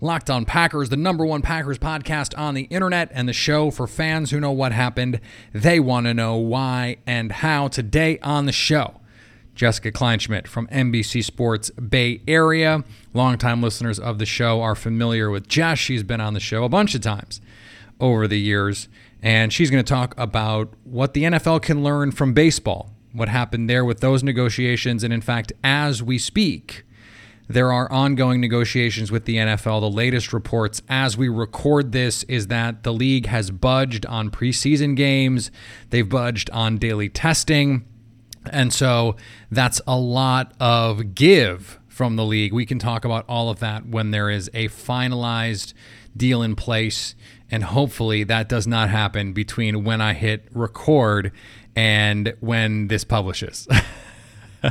Locked On Packers, the number one Packers podcast on the internet, and the show for fans who know what happened. They want to know why and how. Today on the show, Jessica Kleinschmidt from NBC Sports Bay Area. Longtime listeners of the show are familiar with Jess. She's been on the show a bunch of times over the years, and she's going to talk about what the NFL can learn from baseball, what happened there with those negotiations, and in fact, as we speak, there are ongoing negotiations with the NFL. The latest reports as we record this is that the league has budged on preseason games, they've budged on daily testing. And so that's a lot of give from the league. We can talk about all of that when there is a finalized deal in place. And hopefully that does not happen between when I hit record and when this publishes.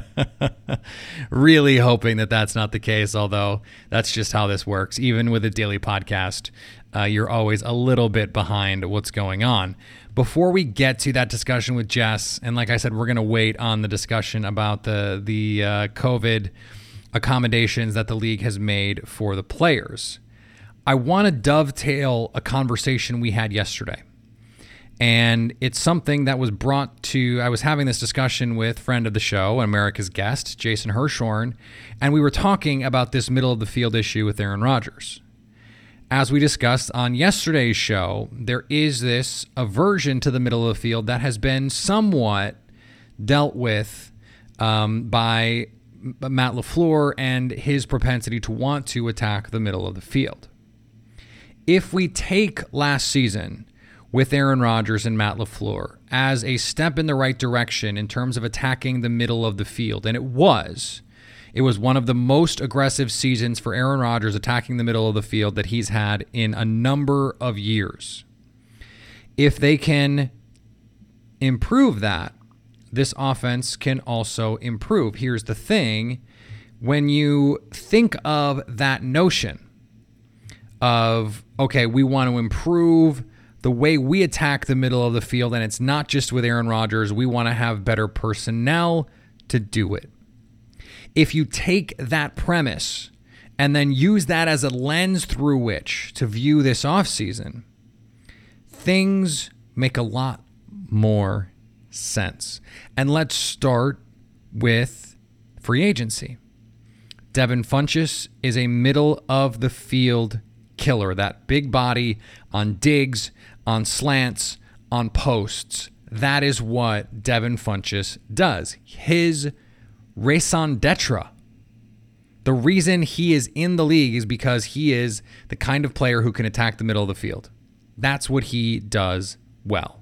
really hoping that that's not the case, although that's just how this works. Even with a daily podcast, uh, you're always a little bit behind what's going on. Before we get to that discussion with Jess, and like I said, we're going to wait on the discussion about the the uh, COVID accommodations that the league has made for the players. I want to dovetail a conversation we had yesterday. And it's something that was brought to, I was having this discussion with friend of the show, America's guest, Jason Hirschhorn, and we were talking about this middle of the field issue with Aaron Rodgers. As we discussed on yesterday's show, there is this aversion to the middle of the field that has been somewhat dealt with um, by Matt LaFleur and his propensity to want to attack the middle of the field. If we take last season, with Aaron Rodgers and Matt LaFleur as a step in the right direction in terms of attacking the middle of the field. And it was. It was one of the most aggressive seasons for Aaron Rodgers attacking the middle of the field that he's had in a number of years. If they can improve that, this offense can also improve. Here's the thing when you think of that notion of, okay, we want to improve the way we attack the middle of the field, and it's not just with Aaron Rodgers. We want to have better personnel to do it. If you take that premise and then use that as a lens through which to view this offseason, things make a lot more sense. And let's start with free agency. Devin Funchess is a middle of the field killer. That big body on digs, on slants, on posts. That is what Devin Funchess does. His raison d'etre. The reason he is in the league is because he is the kind of player who can attack the middle of the field. That's what he does well.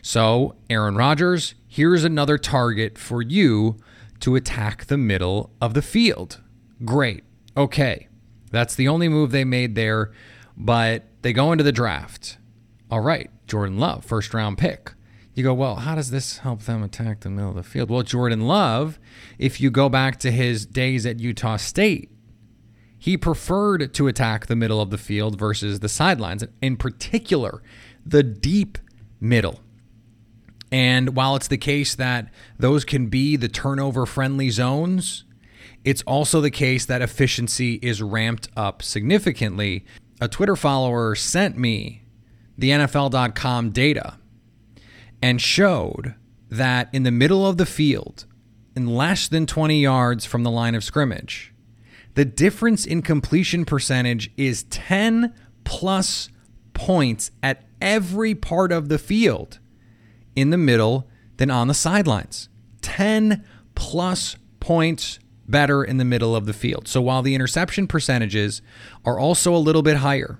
So, Aaron Rodgers, here's another target for you to attack the middle of the field. Great. Okay. That's the only move they made there, but they go into the draft. All right, Jordan Love, first round pick. You go, well, how does this help them attack the middle of the field? Well, Jordan Love, if you go back to his days at Utah State, he preferred to attack the middle of the field versus the sidelines, in particular, the deep middle. And while it's the case that those can be the turnover friendly zones, it's also the case that efficiency is ramped up significantly. A Twitter follower sent me the NFL.com data and showed that in the middle of the field, in less than 20 yards from the line of scrimmage, the difference in completion percentage is 10 plus points at every part of the field in the middle than on the sidelines. 10 plus points better in the middle of the field. So while the interception percentages are also a little bit higher,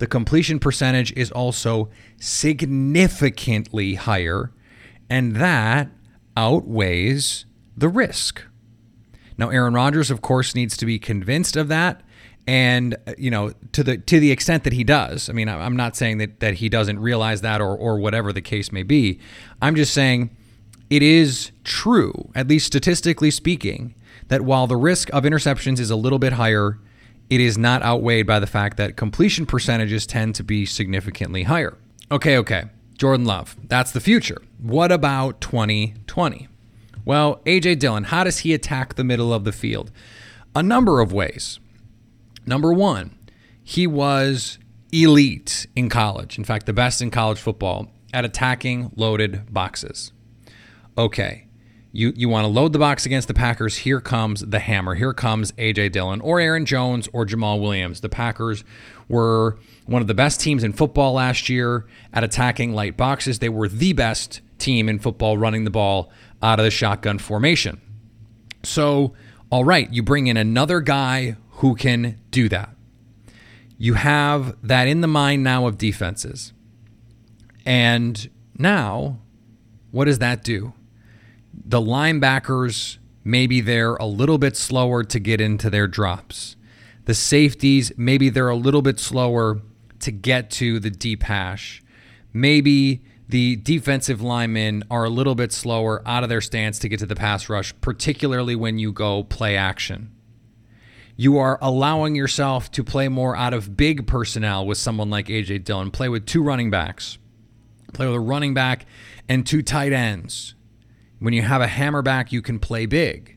the completion percentage is also significantly higher, and that outweighs the risk. Now, Aaron Rodgers, of course, needs to be convinced of that. And uh, you know, to the to the extent that he does, I mean, I'm not saying that that he doesn't realize that or or whatever the case may be. I'm just saying it is true, at least statistically speaking, that while the risk of interceptions is a little bit higher, it is not outweighed by the fact that completion percentages tend to be significantly higher. Okay, okay. Jordan Love, that's the future. What about 2020? Well, AJ Dillon, how does he attack the middle of the field? A number of ways. Number one, he was elite in college. In fact, the best in college football at attacking loaded boxes. Okay, you you want to load the box against the Packers. Here comes the hammer. Here comes AJ Dillon or Aaron Jones or Jamal Williams. The Packers were one of the best teams in football last year at attacking light boxes. They were the best team in football running the ball out of the shotgun formation. So, all right, you bring in another guy who can do that. You have that in the mind now of defenses. And now, what does that do? The linebackers, maybe they're a little bit slower to get into their drops. The safeties, maybe they're a little bit slower to get to the deep hash. Maybe the defensive linemen are a little bit slower out of their stance to get to the pass rush, particularly when you go play action you are allowing yourself to play more out of big personnel with someone like AJ Dillon. Play with two running backs, play with a running back and two tight ends. When you have a hammerback, you can play big.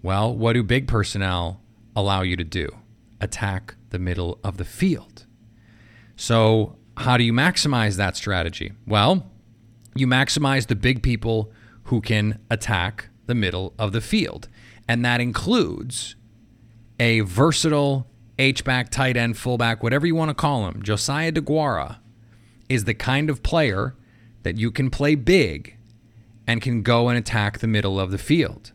Well, what do big personnel allow you to do? Attack the middle of the field. So, how do you maximize that strategy? Well, you maximize the big people who can attack the middle of the field. And that includes a versatile H-back, tight end, fullback, whatever you want to call him, Josiah DeGuara is the kind of player that you can play big and can go and attack the middle of the field.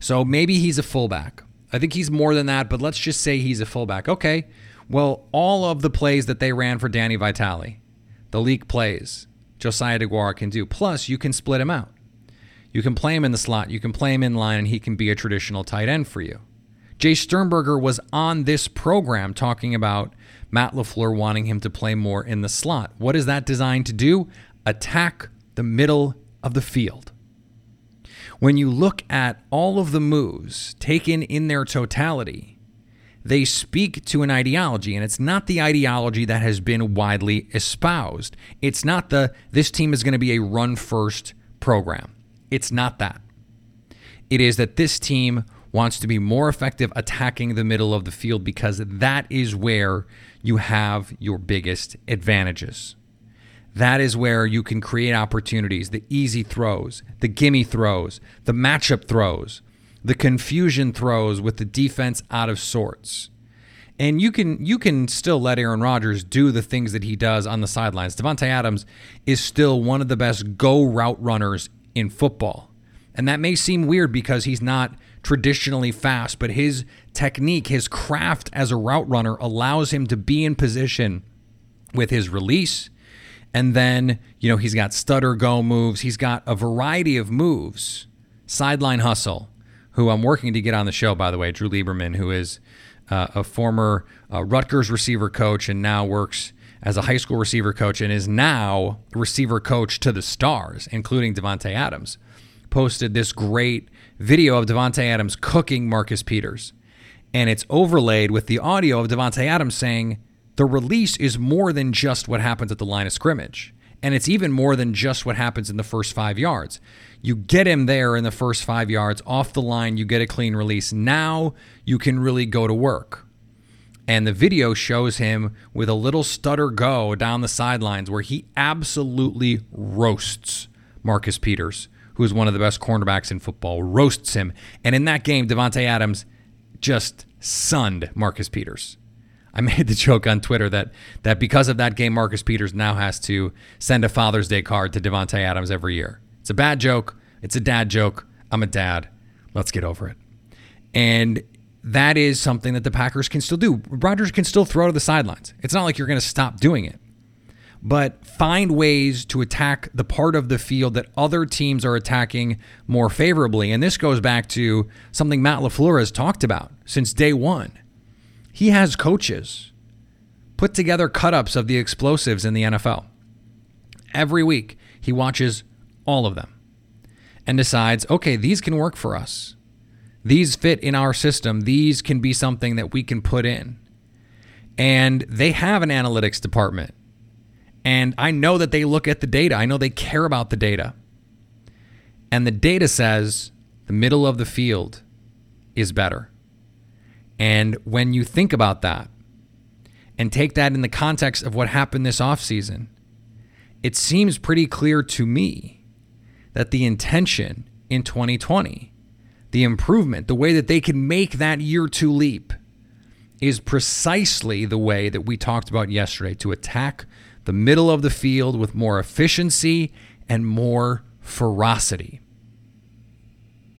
So maybe he's a fullback. I think he's more than that, but let's just say he's a fullback. Okay. Well, all of the plays that they ran for Danny Vitale, the leak plays, Josiah DeGuara can do. Plus, you can split him out. You can play him in the slot, you can play him in line, and he can be a traditional tight end for you. Jace Sternberger was on this program talking about Matt LaFleur wanting him to play more in the slot. What is that designed to do? Attack the middle of the field. When you look at all of the moves taken in their totality, they speak to an ideology, and it's not the ideology that has been widely espoused. It's not the this team is going to be a run first program. It's not that. It is that this team wants to be more effective attacking the middle of the field because that is where you have your biggest advantages. That is where you can create opportunities, the easy throws, the gimme throws, the matchup throws, the confusion throws with the defense out of sorts. And you can you can still let Aaron Rodgers do the things that he does on the sidelines. Davante Adams is still one of the best go route runners in football. And that may seem weird because he's not traditionally fast, but his technique, his craft as a route runner allows him to be in position with his release. And then, you know, he's got stutter go moves. He's got a variety of moves. Sideline hustle, who I'm working to get on the show, by the way, Drew Lieberman, who is uh, a former uh, Rutgers receiver coach and now works as a high school receiver coach and is now receiver coach to the stars, including Davante Adams, posted this great video of Davante Adams cooking Marcus Peters. And it's overlaid with the audio of Davante Adams saying, the release is more than just what happens at the line of scrimmage. And it's even more than just what happens in the first five yards. You get him there in the first five yards, off the line, you get a clean release. Now you can really go to work. And the video shows him with a little stutter go down the sidelines where he absolutely roasts Marcus Peters, who is one of the best cornerbacks in football, roasts him. And in that game, Davante Adams just sunned Marcus Peters. I made the joke on Twitter that that because of that game, Marcus Peters now has to send a Father's Day card to Davante Adams every year. It's a bad joke. It's a dad joke. I'm a dad. Let's get over it. And that is something that the Packers can still do. Rodgers can still throw to the sidelines. It's not like you're going to stop doing it. But find ways to attack the part of the field that other teams are attacking more favorably. And this goes back to something Matt LaFleur has talked about since day one. He has coaches put together cut ups of the explosives in the NFL. Every week, he watches all of them and decides, okay, these can work for us. These fit in our system. These can be something that we can put in. And they have an analytics department. And I know that they look at the data. I know they care about the data. And the data says the middle of the field is better. And when you think about that and take that in the context of what happened this offseason, it seems pretty clear to me that the intention in 2020 the improvement, the way that they can make that year two leap is precisely the way that we talked about yesterday to attack the middle of the field with more efficiency and more ferocity.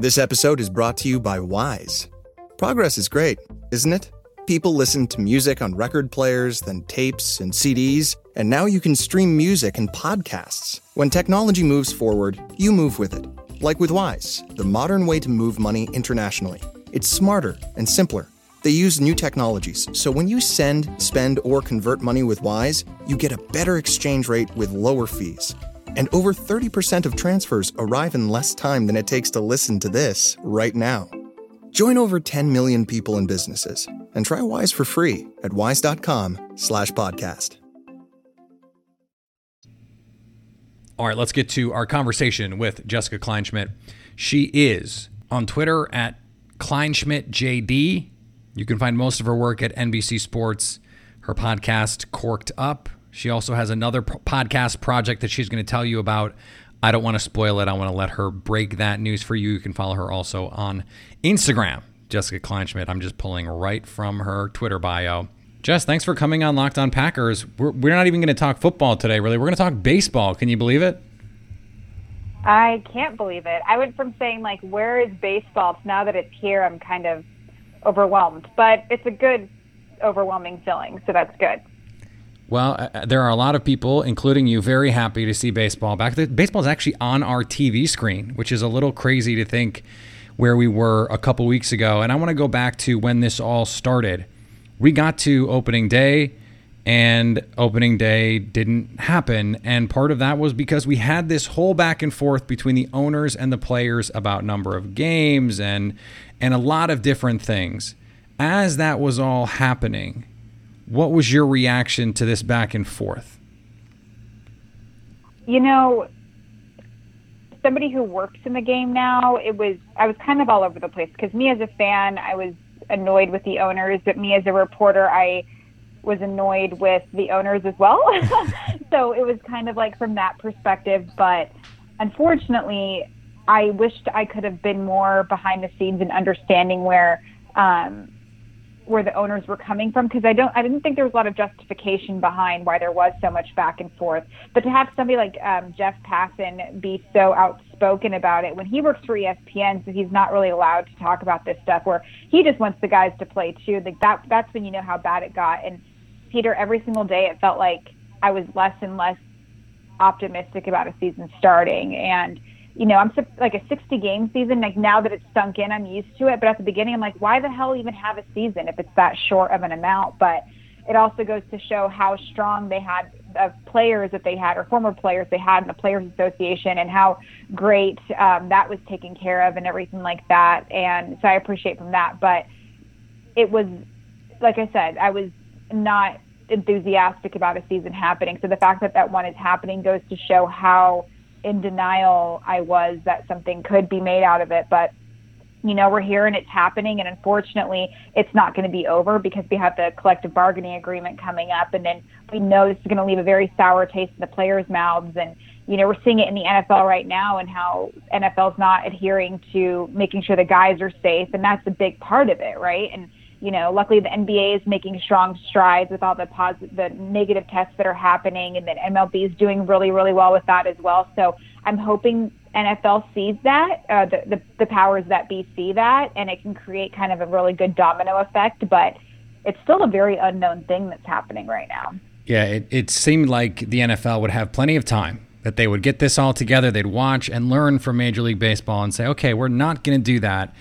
This episode is brought to you by Wise. Progress is great, isn't it? People listen to music on record players, then tapes and CDs, and now you can stream music and podcasts. When technology moves forward, you move with it. Like with Wise, the modern way to move money internationally. It's smarter and simpler. They use new technologies, so when you send, spend, or convert money with Wise, you get a better exchange rate with lower fees. And over 30% of transfers arrive in less time than it takes to listen to this right now. Join over 10 million people and businesses and try Wise for free at wise.com/slash podcast. All right, let's get to our conversation with Jessica Kleinschmidt. She is on Twitter at KleinschmidtJD. You can find most of her work at NBC Sports, her podcast, Corked Up, she also has another podcast project that she's going to tell you about. I don't want to spoil it. I want to let her break that news for you. You can follow her also on Instagram, Jessica Kleinschmidt. I'm just pulling right from her Twitter bio. Jess, thanks for coming on Locked On Packers. We're, we're not even going to talk football today, really. We're going to talk baseball. Can you believe it? I can't believe it. I went from saying, like, where is baseball now that it's here, I'm kind of overwhelmed. But it's a good, overwhelming feeling, so that's good. Well, uh, uh, there are a lot of people, including you, very happy to see baseball back. Baseball is actually on our TV screen, which is a little crazy to think where we were a couple weeks ago. And I want to go back to when this all started. We got to opening day, and opening day didn't happen. And part of that was because we had this whole back and forth between the owners and the players about number of games and and a lot of different things. As that was all happening, what was your reaction to this back and forth? You know, somebody who works in the game now, it was I was kind of all over the place because me as a fan, I was annoyed with the owners, but me as a reporter, I was annoyed with the owners as well. so it was kind of like from that perspective. But unfortunately, I wished I could have been more behind the scenes and understanding where um, where the owners were coming from because I don't I didn't think there was a lot of justification behind why there was so much back and forth. But to have somebody like um, Jeff Passan be so outspoken about it when he works for ESPN, so he's not really allowed to talk about this stuff. Where he just wants the guys to play too. Like that that's when you know how bad it got. And Peter, every single day it felt like I was less and less optimistic about a season starting. And, you know, I'm like a 60 game season. Like now that it's sunk in, I'm used to it. But at the beginning, I'm like, why the hell even have a season if it's that short of an amount? But it also goes to show how strong they had of players that they had or former players they had in the Players Association and how great um, that was taken care of and everything like that. And so I appreciate from that. But it was, like I said, I was not enthusiastic about a season happening. So the fact that that one is happening goes to show how in denial I was that something could be made out of it. But you know, we're here and it's happening, and unfortunately, it's not going to be over because we have the collective bargaining agreement coming up, and then we know this is going to leave a very sour taste in the players' mouths. And you know, we're seeing it in the NFL right now, and how NFL's not adhering to making sure the guys are safe, and that's a big part of it, right? And you know, luckily the NBA is making strong strides with all the positive, the negative tests that are happening, and then MLB is doing really, really well with that as well. So I'm hoping NFL sees that, uh, the, the the powers that be see that, and it can create kind of a really good domino effect. But it's still a very unknown thing that's happening right now. Yeah, it, it seemed like the NFL would have plenty of time that they would get this all together. They'd watch and learn from Major League Baseball and say, okay, we're not going to do that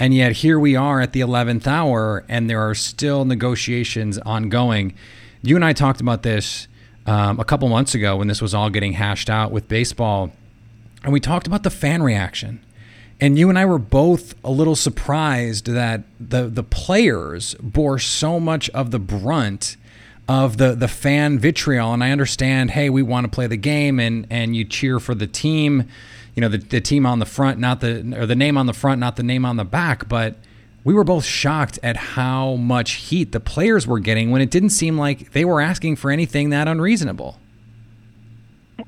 and yet here we are at the 11th hour, and there are still negotiations ongoing. You and I talked about this um, a couple months ago when this was all getting hashed out with baseball. And we talked about the fan reaction. And you and I were both a little surprised that the, the players bore so much of the brunt of the, the fan vitriol. And I understand, hey, we want to play the game and, and you cheer for the team you know the, the team on the front, not the or the name on the front, not the name on the back. But we were both shocked at how much heat the players were getting when it didn't seem like they were asking for anything that unreasonable.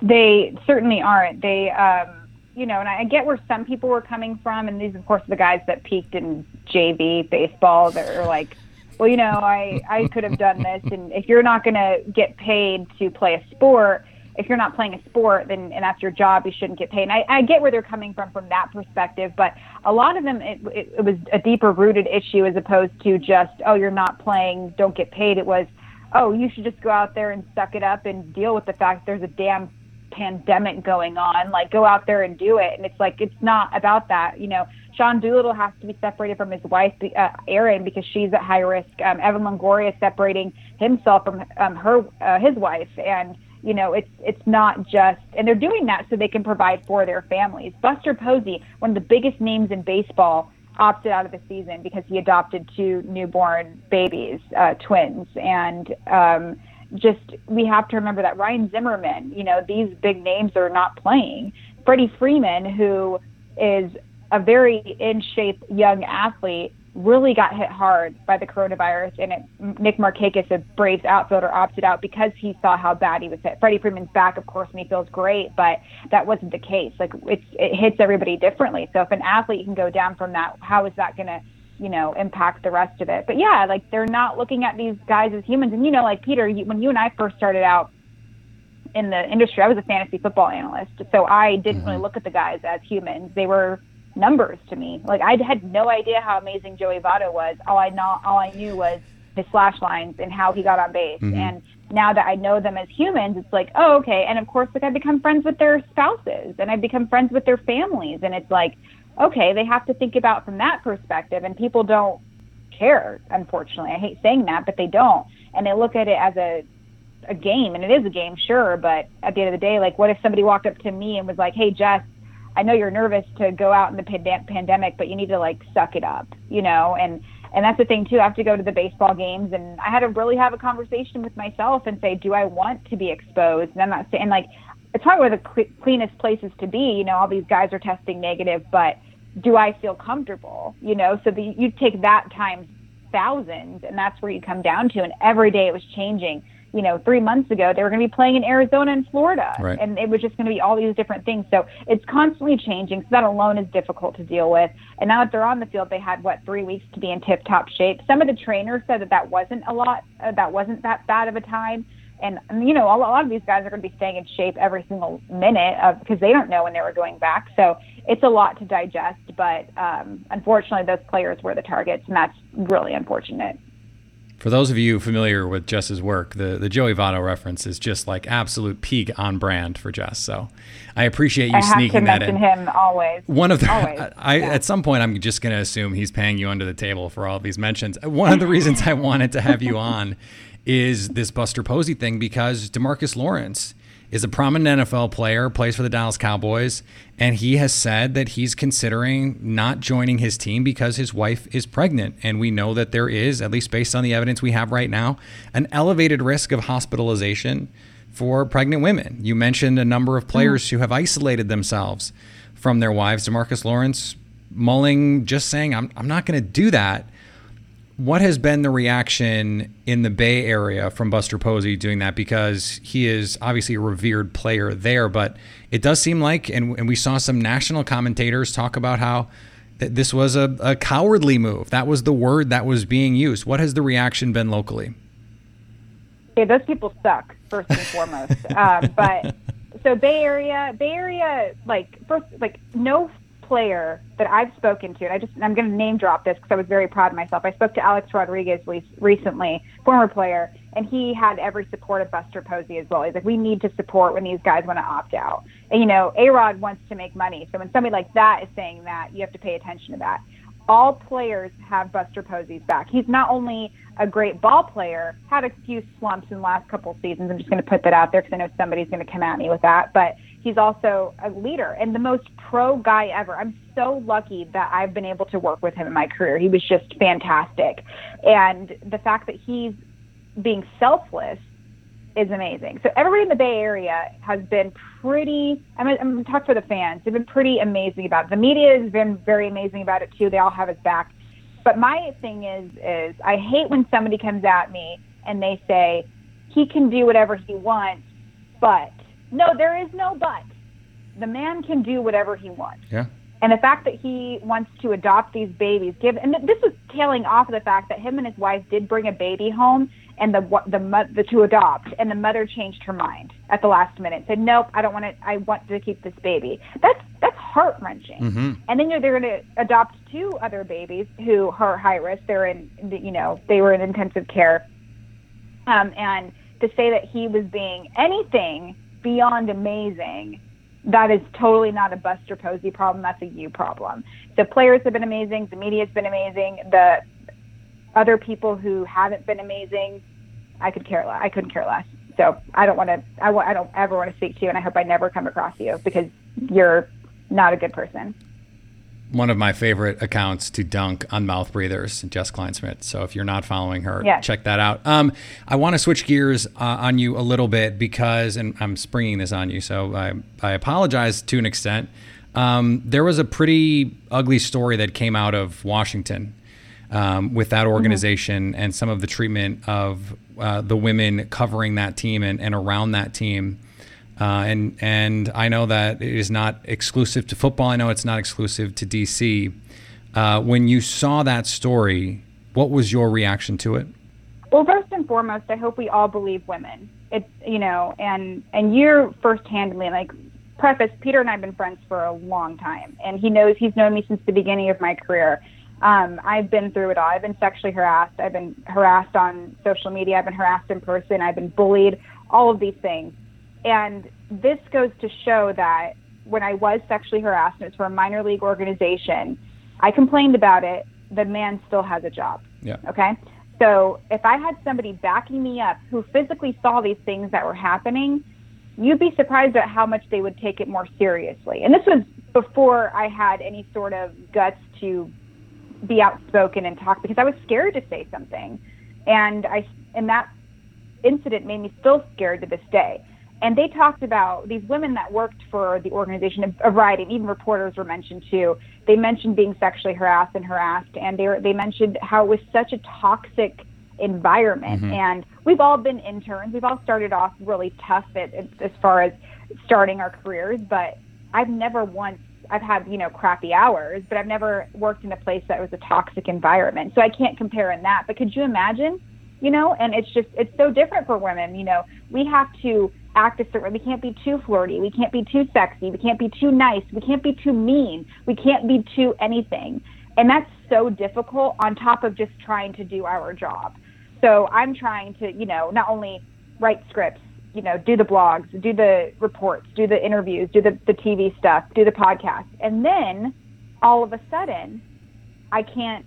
They certainly aren't. They, um, you know, and I get where some people were coming from, and these, of course, are the guys that peaked in JV baseball. That are like, well, you know, I I could have done this, and if you're not going to get paid to play a sport, if you're not playing a sport, then and that's your job, you shouldn't get paid. And I, I get where they're coming from from that perspective, but a lot of them, it, it, it was a deeper rooted issue as opposed to just, oh, you're not playing, don't get paid. It was, oh, you should just go out there and suck it up and deal with the fact there's a damn pandemic going on. Like, go out there and do it. And it's like, it's not about that. You know, Sean Doolittle has to be separated from his wife, uh, Eireann, because she's at high risk. Um, Evan Longoria is separating himself from um, her, uh, his wife. And, you know, it's it's not just, and they're doing that so they can provide for their families. Buster Posey, one of the biggest names in baseball, opted out of the season because he adopted two newborn babies, uh, twins, and um, just we have to remember that Ryan Zimmerman, you know, these big names are not playing. Freddie Freeman, who is a very in shape young athlete, really got hit hard by the coronavirus, and it, Nick Markakis, a Braves outfielder, opted out because he saw how bad he was hit. Freddie Freeman's back, of course, and he feels great, but that wasn't the case. Like it's it hits everybody differently. So if an athlete can go down from that, how is that going to you know impact the rest of it? But yeah, like they're not looking at these guys as humans. And you know, like Peter, you, when you and I first started out in the industry, I was a fantasy football analyst, so I didn't mm-hmm. really look at the guys as humans. They were numbers to me. Like I had no idea how amazing Joey Votto was. All I know, all I knew was his slash lines and how he got on base. Mm-hmm. And now that I know them as humans, it's like, oh, okay. And of course, like I become friends with their spouses and I become friends with their families. And it's like, okay, they have to think about from that perspective. And people don't care, unfortunately. I hate saying that, but they don't. And they look at it as a a game, and it is a game, sure. But at the end of the day, like, what if somebody walked up to me and was like, "Hey, Jess, I know you're nervous to go out in the pand- pandemic, but you need to like suck it up," you know? And and that's the thing too. I have to go to the baseball games, and I had to really have a conversation with myself and say, "Do I want to be exposed?" And I'm not saying like it's probably one of the cl- cleanest places to be. You know, all these guys are testing negative, but do I feel comfortable? You know, so the, you take that times thousands, and that's where you come down to. And every day it was changing. You know, three months ago they were going to be playing in Arizona and Florida, Right. and it was just going to be all these different things. So it's constantly changing. So that alone is difficult to deal with. And now that they're on the field, they had what three weeks to be in tip-top shape. Some of the trainers said that that wasn't a lot. Uh, that wasn't that bad of a time. And and, you know, a lot of these guys are going to be staying in shape every single minute of, because they don't know when they were going back. So it's a lot to digest. But um, unfortunately, those players were the targets, and that's really unfortunate. For those of you familiar with Jess's work, the, the Joey Votto reference is just like absolute peak on brand for Jess. So I appreciate you I sneaking that in. him always. One of the, Always, I, at some point, I'm just going to assume he's paying you under the table for all these mentions. One of the reasons I wanted to have you on is this Buster Posey thing because Demarcus Lawrence is a prominent NFL player, plays for the Dallas Cowboys, and he has said that he's considering not joining his team because his wife is pregnant. And we know that there is, at least based on the evidence we have right now, an elevated risk of hospitalization for pregnant women. You mentioned a number of players who have isolated themselves from their wives. Demarcus Lawrence mulling, just saying, I'm, I'm not going to do that. What has been the reaction in the Bay Area from Buster Posey doing that? Because he is obviously a revered player there, but it does seem like, and, and we saw some national commentators talk about how th- this was a, a cowardly move. That was the word that was being used. What has the reaction been locally? Okay, those people suck first and foremost. um, but so Bay Area, Bay Area, like first, like no player that I've spoken to, and I just I'm going to name drop this because I was very proud of myself. I spoke to Alex Rodriguez recently, former player, and he had every support of Buster Posey as well. He's like, we need to support when these guys want to opt out. And you know, A Rod wants to make money, so when somebody like that is saying that, you have to pay attention to that. All players have Buster Posey's back. He's not only a great ball player, had a few slumps in the last couple seasons. I'm just going to put that out there because I know somebody's going to come at me with that. But he's also a leader and the most pro guy ever. I'm so lucky that I've been able to work with him in my career. He was just fantastic. And the fact that he's being selfless is amazing. So everybody in the Bay Area has been pretty. I'm, I'm going to talk for the fans. They've been pretty amazing about it. The media has been very amazing about it too. They all have his back. But my thing is, is I hate when somebody comes at me and they say he can do whatever he wants, but no, there is no but. The man can do whatever he wants. Yeah. And the fact that he wants to adopt these babies, give and this was tailing off of the fact that him and his wife did bring a baby home, and the the the to adopt, and the mother changed her mind at the last minute, said nope, I don't want it. I want to keep this baby. That's that's heart wrenching. Mm-hmm. And then you're, they're going to adopt two other babies who are high risk. They're in, you know, they were in intensive care. Um, and to say that he was being anything beyond amazing, that is totally not a Buster Posey problem. That's a you problem. The players have been amazing. The media has been amazing. The other people who haven't been amazing, I could care less. I couldn't care less. So I don't want to. I, wa- I don't ever want to speak to you, and I hope I never come across you because you're not a good person. One of my favorite accounts to dunk on mouth breathers, Jess Kleinschmidt. So if you're not following her, Yes. check that out. Um, I want to switch gears uh, on you a little bit because, and I'm springing this on you, so I, I apologize to an extent. Um, there was a pretty ugly story that came out of Washington um, with that organization and some of the treatment of uh, the women covering that team and, and around that team. Uh, and and I know that it is not exclusive to football. I know it's not exclusive to DC. Uh, when you saw that story, what was your reaction to it? Well, first and foremost, I hope we all believe women. It's you know, and and you're first-handedly like preface. Peter and I've been friends for a long time, and he knows he's known me since the beginning of my career. Um, I've been through it all. I've been sexually harassed. I've been harassed on social media. I've been harassed in person. I've been bullied. All of these things, and this goes to show that when I was sexually harassed, and it's for a minor league organization. I complained about it. The man still has a job. Yeah. Okay. So if I had somebody backing me up who physically saw these things that were happening, you'd be surprised at how much they would take it more seriously. And this was before I had any sort of guts to be outspoken and talk because I was scared to say something. And I and that incident made me still scared to this day. And they talked about these women that worked for the organization, a variety, even reporters were mentioned too. They mentioned being sexually harassed and harassed, and they were, they mentioned how it was such a toxic environment. Mhm. And we've all been interns. We've all started off really tough at, at, as far as starting our careers, but I've never once I've had, you know, crappy hours, but I've never worked in a place that was a toxic environment. So I can't compare in that. But could you imagine, you know, and it's just it's so different for women, you know. We have to act a certain way. We can't be too flirty. We can't be too sexy. We can't be too nice. We can't be too mean. We can't be too anything. And that's so difficult on top of just trying to do our job. So I'm trying to, you know, not only write scripts, you know, do the blogs, do the reports, do the interviews, do the, the TV stuff, do the podcast. And then all of a sudden I can't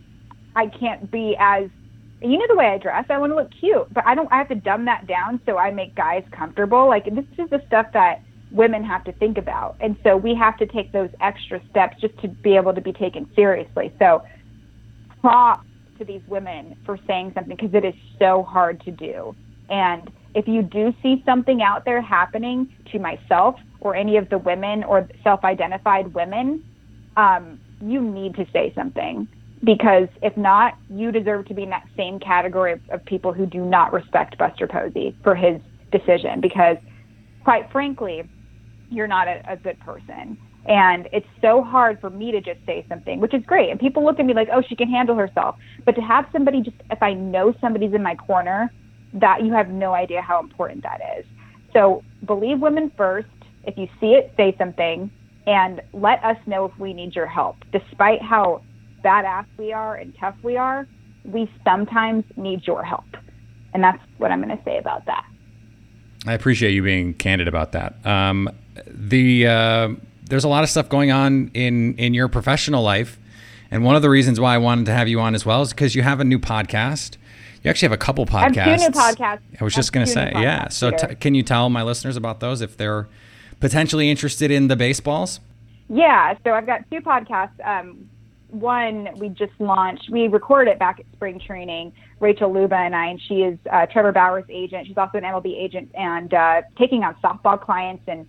I can't be as you know the way I dress. I want to look cute, but I don't I have to dumb that down so I make guys comfortable. Like this is the stuff that women have to think about. And so we have to take those extra steps just to be able to be taken seriously. So props to these women for saying something because it is so hard to do. And if you do see something out there happening to myself or any of the women or self-identified women, um, you need to say something because if not, you deserve to be in that same category of, of people who do not respect Buster Posey for his decision because, quite frankly, you're not a, a good person. And it's so hard for me to just say something, which is great. And people look at me like, oh, she can handle herself. But to have somebody just, if I know somebody's in my corner, that you have no idea how important that is. So believe women first. If you see it, say something and let us know if we need your help. Despite how badass we are and tough we are, we sometimes need your help. And that's what I'm going to say about that. I appreciate you being candid about that. Um, the uh, there's a lot of stuff going on in in your professional life, and one of the reasons why I wanted to have you on as well is because you have a new podcast. You actually have a couple I have podcasts. two new podcasts. I was I just going to say, yeah. So t- can you tell my listeners about those if they're potentially interested in the baseballs? Yeah, so I've got two podcasts. Um, one we just launched. We recorded it back at spring training. Rachel Luba and I, and she is uh, Trevor Bauer's agent. She's also an MLB agent and uh, taking on softball clients. And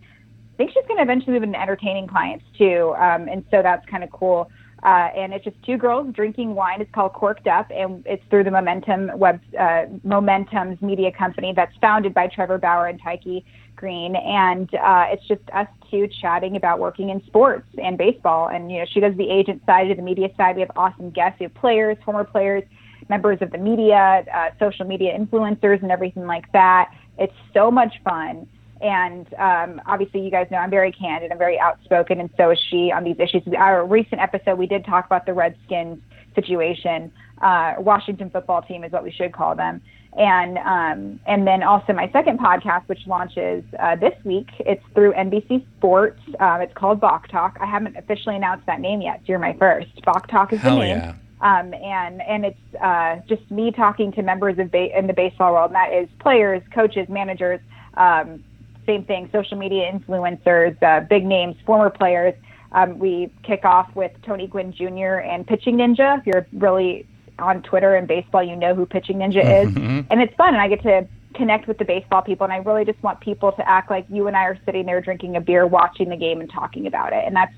I think she's going to eventually move into entertaining clients too. Um, and so that's kind of cool. Uh, and it's just two girls drinking wine. It's called Corked Up, and it's through the Momentum Web uh, Momentum's media company that's founded by Trevor Bauer and Tyke Green. And uh, it's just us two chatting about working in sports and baseball. And you know, she does the agent side, of the media side. We have awesome guests. We have players, former players, members of the media, uh, social media influencers, and everything like that. It's so much fun. And um, obviously, you guys know I'm very candid. I'm very outspoken, and so is she on these issues. Our recent episode, we did talk about the Redskins situation. Uh, Washington football team is what we should call them. And um, and then also my second podcast, which launches uh, this week. It's through NBC Sports. Um, it's called Balk Talk. I haven't officially announced that name yet, so you're my first. Balk Talk is Hell the name. yeah. Um, and and it's uh, just me talking to members of ba- in the baseball world, and that is players, coaches, managers. Um, same thing, social media influencers, uh, big names, former players. Um, we kick off with Tony Gwynn Jr. and Pitching Ninja. If you're really on Twitter and baseball, you know who Pitching Ninja is, Mhm. and it's fun. And I get to connect with the baseball people, and I really just want people to act like you and I are sitting there drinking a beer, watching the game, and talking about it. And that's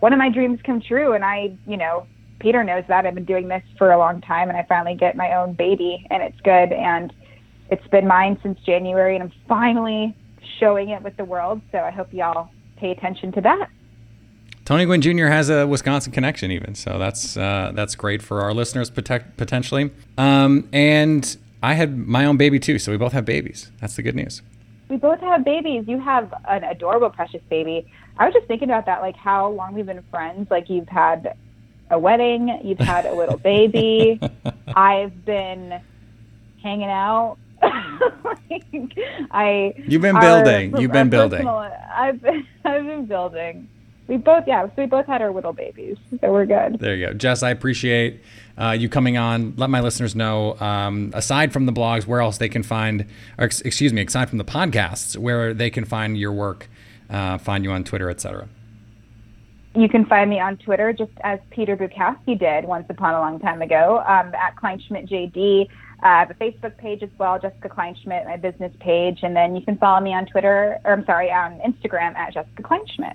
one of my dreams come true. And I, you know, Peter knows that I've been doing this for a long time, and I finally get my own baby, and it's good. And it's been mine since January, and I'm finally showing it with the world. So I hope y'all pay attention to that. Tony Gwynn Jr. has a Wisconsin connection, even so that's uh, that's great for our listeners protect, potentially. Um, and I had my own baby too, so we both have babies. That's the good news. We both have babies. You have an adorable, precious baby. I was just thinking about that, like how long we've been friends. Like you've had a wedding, you've had a little baby. I've been hanging out. like, I You've been our- building. You've been building. personal- I've been, I've been building. We both yeah, so we both had our little babies, so we're good. There you go, Jess. I appreciate uh, you coming on. Let my listeners know. Um, aside from the blogs, where else they can find, or ex- excuse me, aside from the podcasts, where they can find your work, uh, find you on Twitter, etc. You can find me on Twitter just as Peter Bukowski did once upon a long time ago um, at Kleinschmidt JD. Uh, I have a Facebook page as well, Jessica Kleinschmidt, my business page, and then you can follow me on Twitter, or I'm sorry, on Instagram at Jessica Kleinschmidt.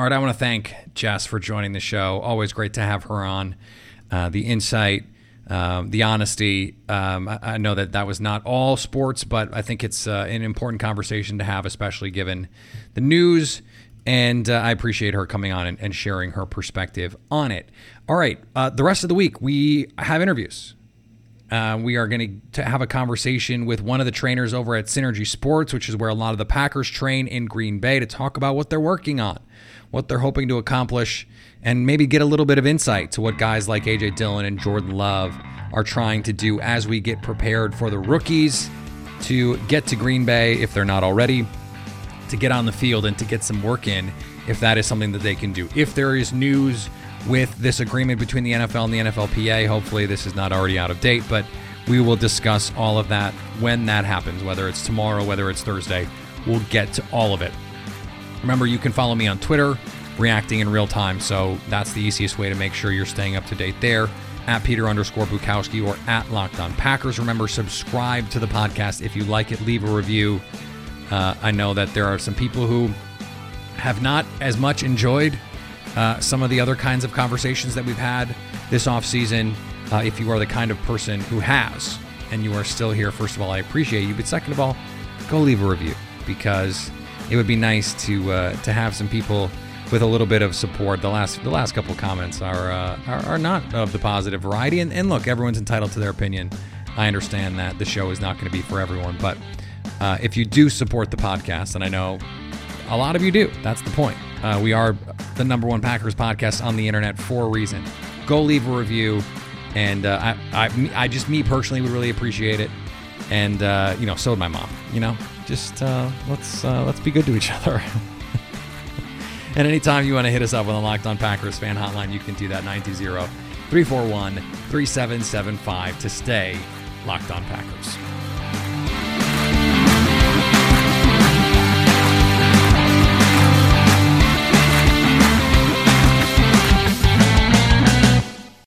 All right, I want to thank Jess for joining the show. Always great to have her on. Uh, the insight, um, the honesty. Um, I, I, know that that was not all sports, but I think it's uh, an important conversation to have, especially given the news. And uh, I appreciate her coming on and, and, sharing her perspective on it. All right, uh, the rest of the week, we have interviews. Uh, we are going to have a conversation with one of the trainers over at Synergy Sports, which is where a lot of the Packers train in Green Bay, to talk about what they're working on what they're hoping to accomplish, and maybe get a little bit of insight to what guys like AJ Dillon and Jordan Love are trying to do as we get prepared for the rookies to get to Green Bay if they're not already, to get on the field and to get some work in if that is something that they can do. If there is news with this agreement between the NFL and the NFLPA, hopefully this is not already out of date, but we will discuss all of that when that happens, whether it's tomorrow, whether it's Thursday. We'll get to all of it. Remember, you can follow me on Twitter, reacting in real time. So that's the easiest way to make sure you're staying up to date there. At Peter underscore Bukowski or at Locked On Packers. Remember, subscribe to the podcast if you like it. Leave a review. Uh, I know that there are some people who have not as much enjoyed uh, some of the other kinds of conversations that we've had this off season. Uh, if you are the kind of person who has and you are still here, first of all, I appreciate you. But second of all, go leave a review because it would be nice to uh, to have some people with a little bit of support. The last the last couple comments are, uh, are, are not of the positive variety, and, and look, everyone's entitled to their opinion. I understand that the show is not going to be for everyone, but uh, if you do support the podcast, and I know a lot of you do, that's the point. Uh, we are the number one Packers podcast on the internet for a reason. Go leave a review, and uh, I, I, I just me personally would really appreciate it, and uh, you know, so would my mom. You know, just uh, let's uh, let's be good to each other. and anytime you want to hit us up on the Locked On Packers fan hotline, you can do that 920 341 3775 to stay Locked On Packers.